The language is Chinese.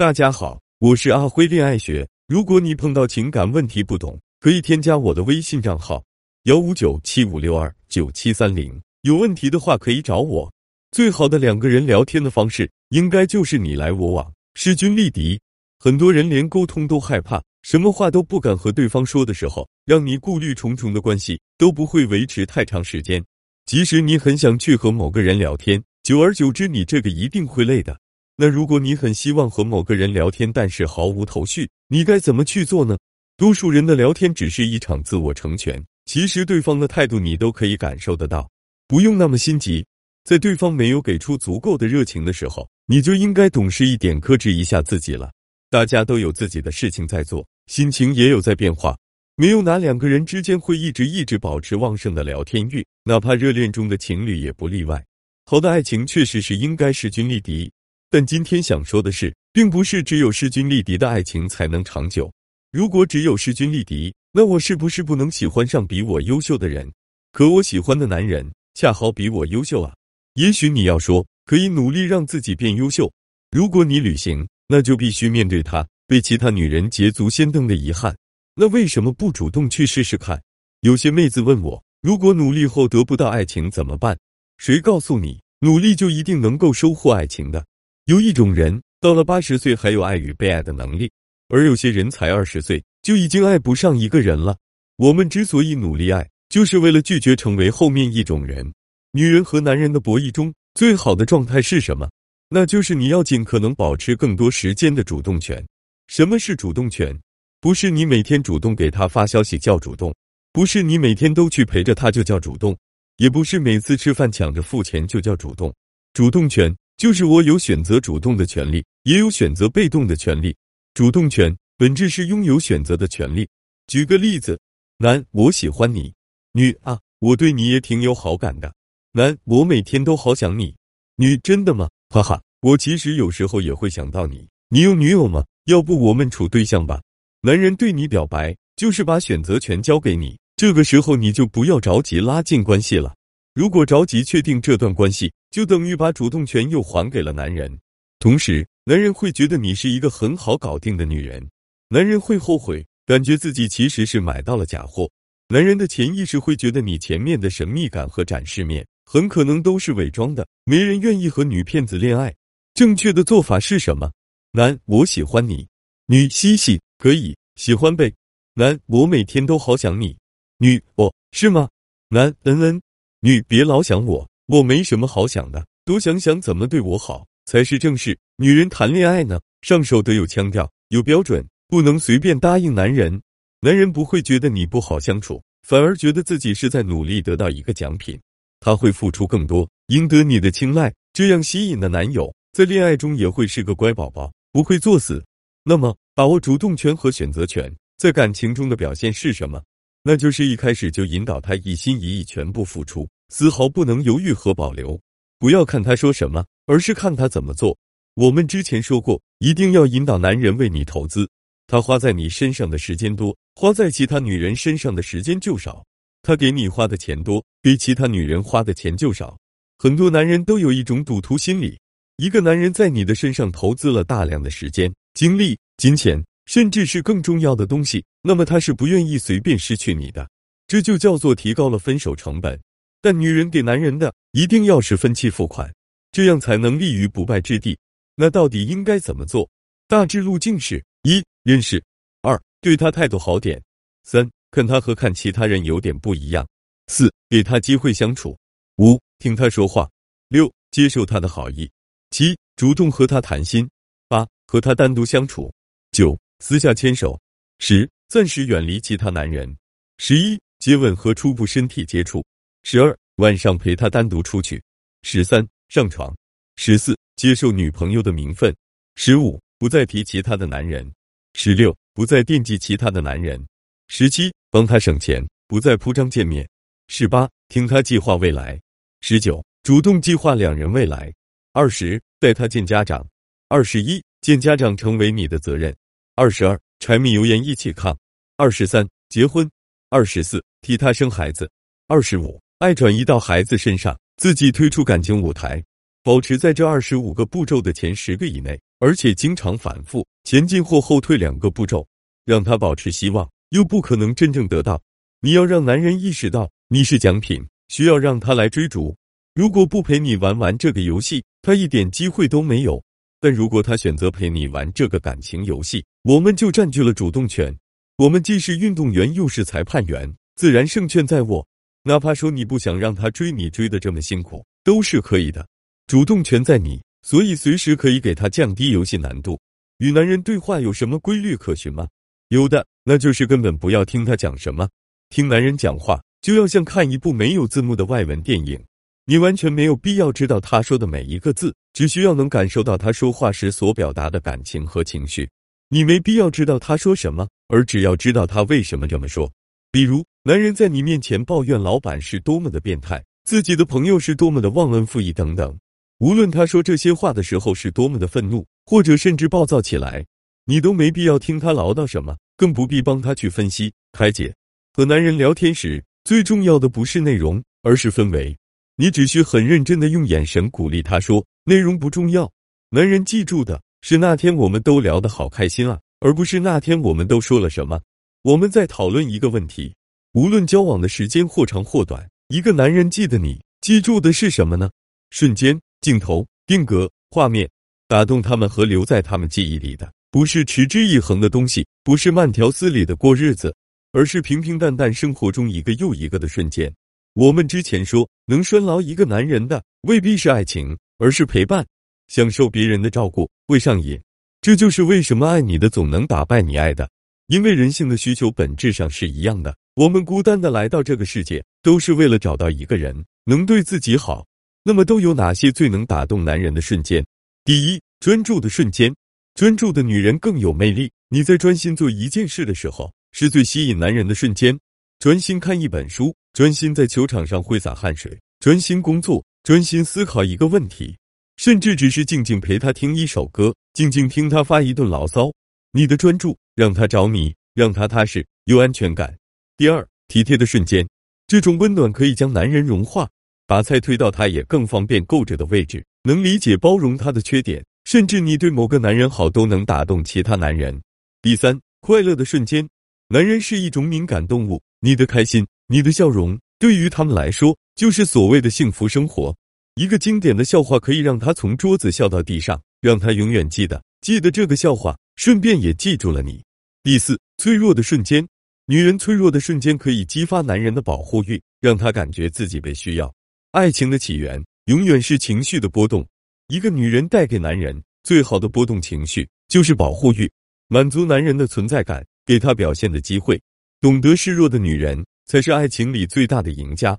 大家好，我是阿辉恋爱学。如果你碰到情感问题不懂，可以添加我的微信账号幺五九七五六二九七三零。有问题的话可以找我。最好的两个人聊天的方式，应该就是你来我往，势均力敌。很多人连沟通都害怕，什么话都不敢和对方说的时候，让你顾虑重重的关系都不会维持太长时间。即使你很想去和某个人聊天，久而久之，你这个一定会累的。那如果你很希望和某个人聊天，但是毫无头绪，你该怎么去做呢？多数人的聊天只是一场自我成全，其实对方的态度你都可以感受得到，不用那么心急。在对方没有给出足够的热情的时候，你就应该懂事一点，克制一下自己了。大家都有自己的事情在做，心情也有在变化，没有哪两个人之间会一直一直保持旺盛的聊天欲，哪怕热恋中的情侣也不例外。好的爱情确实是应该势均力敌。但今天想说的是，并不是只有势均力敌的爱情才能长久。如果只有势均力敌，那我是不是不能喜欢上比我优秀的人？可我喜欢的男人恰好比我优秀啊！也许你要说，可以努力让自己变优秀。如果你旅行，那就必须面对他被其他女人捷足先登的遗憾。那为什么不主动去试试看？有些妹子问我，如果努力后得不到爱情怎么办？谁告诉你，努力就一定能够收获爱情的？有一种人到了八十岁还有爱与被爱的能力，而有些人才二十岁就已经爱不上一个人了。我们之所以努力爱，就是为了拒绝成为后面一种人。女人和男人的博弈中，最好的状态是什么？那就是你要尽可能保持更多时间的主动权。什么是主动权？不是你每天主动给他发消息叫主动，不是你每天都去陪着他就叫主动，也不是每次吃饭抢着付钱就叫主动。主动权。就是我有选择主动的权利，也有选择被动的权利。主动权本质是拥有选择的权利。举个例子，男，我喜欢你；女啊，我对你也挺有好感的。男，我每天都好想你；女，真的吗？哈哈，我其实有时候也会想到你。你有女友吗？要不我们处对象吧？男人对你表白，就是把选择权交给你，这个时候你就不要着急拉近关系了。如果着急确定这段关系，就等于把主动权又还给了男人。同时，男人会觉得你是一个很好搞定的女人，男人会后悔，感觉自己其实是买到了假货。男人的潜意识会觉得你前面的神秘感和展示面很可能都是伪装的，没人愿意和女骗子恋爱。正确的做法是什么？男，我喜欢你；女，嘻嘻，可以喜欢呗。男，我每天都好想你；女，哦，是吗？男，嗯嗯。女，别老想我，我没什么好想的，多想想怎么对我好才是正事。女人谈恋爱呢，上手得有腔调，有标准，不能随便答应男人。男人不会觉得你不好相处，反而觉得自己是在努力得到一个奖品，他会付出更多，赢得你的青睐。这样吸引的男友，在恋爱中也会是个乖宝宝，不会作死。那么，把握主动权和选择权，在感情中的表现是什么？那就是一开始就引导他一心一意全部付出，丝毫不能犹豫和保留。不要看他说什么，而是看他怎么做。我们之前说过，一定要引导男人为你投资，他花在你身上的时间多，花在其他女人身上的时间就少；他给你花的钱多，给其他女人花的钱就少。很多男人都有一种赌徒心理，一个男人在你的身上投资了大量的时间、精力、金钱。甚至是更重要的东西，那么他是不愿意随便失去你的，这就叫做提高了分手成本。但女人给男人的一定要是分期付款，这样才能立于不败之地。那到底应该怎么做？大致路径是：一、认识；二、对他态度好点；三、看他和看其他人有点不一样；四、给他机会相处；五、听他说话；六、接受他的好意；七、主动和他谈心；八、和他单独相处；九。私下牵手，十暂时远离其他男人，十一接吻和初步身体接触，十二晚上陪他单独出去，十三上床，十四接受女朋友的名分，十五不再提其他的男人，十六不再惦记其他的男人，十七帮他省钱，不再铺张见面，十八听他计划未来，十九主动计划两人未来，二十带他见家长，二十一见家长成为你的责任。二十二，柴米油盐一起扛；二十三，结婚；二十四，替他生孩子；二十五，爱转移到孩子身上，自己退出感情舞台。保持在这二十五个步骤的前十个以内，而且经常反复，前进或后退两个步骤，让他保持希望，又不可能真正得到。你要让男人意识到你是奖品，需要让他来追逐。如果不陪你玩玩这个游戏，他一点机会都没有。但如果他选择陪你玩这个感情游戏，我们就占据了主动权。我们既是运动员，又是裁判员，自然胜券在握。哪怕说你不想让他追你追的这么辛苦，都是可以的。主动权在你，所以随时可以给他降低游戏难度。与男人对话有什么规律可循吗？有的，那就是根本不要听他讲什么。听男人讲话，就要像看一部没有字幕的外文电影。你完全没有必要知道他说的每一个字，只需要能感受到他说话时所表达的感情和情绪。你没必要知道他说什么，而只要知道他为什么这么说。比如，男人在你面前抱怨老板是多么的变态，自己的朋友是多么的忘恩负义等等。无论他说这些话的时候是多么的愤怒，或者甚至暴躁起来，你都没必要听他唠叨什么，更不必帮他去分析开解。和男人聊天时，最重要的不是内容，而是氛围。你只需很认真的用眼神鼓励他说：“内容不重要，男人记住的是那天我们都聊得好开心啊，而不是那天我们都说了什么。”我们在讨论一个问题，无论交往的时间或长或短，一个男人记得你记住的是什么呢？瞬间、镜头、定格、画面，打动他们和留在他们记忆里的，不是持之以恒的东西，不是慢条斯理的过日子，而是平平淡淡生活中一个又一个的瞬间。我们之前说，能拴牢一个男人的未必是爱情，而是陪伴，享受别人的照顾，会上瘾。这就是为什么爱你的总能打败你爱的，因为人性的需求本质上是一样的。我们孤单的来到这个世界，都是为了找到一个人能对自己好。那么都有哪些最能打动男人的瞬间？第一，专注的瞬间。专注的女人更有魅力。你在专心做一件事的时候，是最吸引男人的瞬间。专心看一本书。专心在球场上挥洒汗水，专心工作，专心思考一个问题，甚至只是静静陪他听一首歌，静静听他发一顿牢骚。你的专注让他着迷，让他踏实有安全感。第二，体贴的瞬间，这种温暖可以将男人融化，把菜推到他也更方便够着的位置，能理解包容他的缺点，甚至你对某个男人好都能打动其他男人。第三，快乐的瞬间，男人是一种敏感动物，你的开心。你的笑容对于他们来说就是所谓的幸福生活。一个经典的笑话可以让他从桌子笑到地上，让他永远记得记得这个笑话，顺便也记住了你。第四，脆弱的瞬间，女人脆弱的瞬间可以激发男人的保护欲，让他感觉自己被需要。爱情的起源永远是情绪的波动，一个女人带给男人最好的波动情绪就是保护欲，满足男人的存在感，给他表现的机会。懂得示弱的女人。才是爱情里最大的赢家。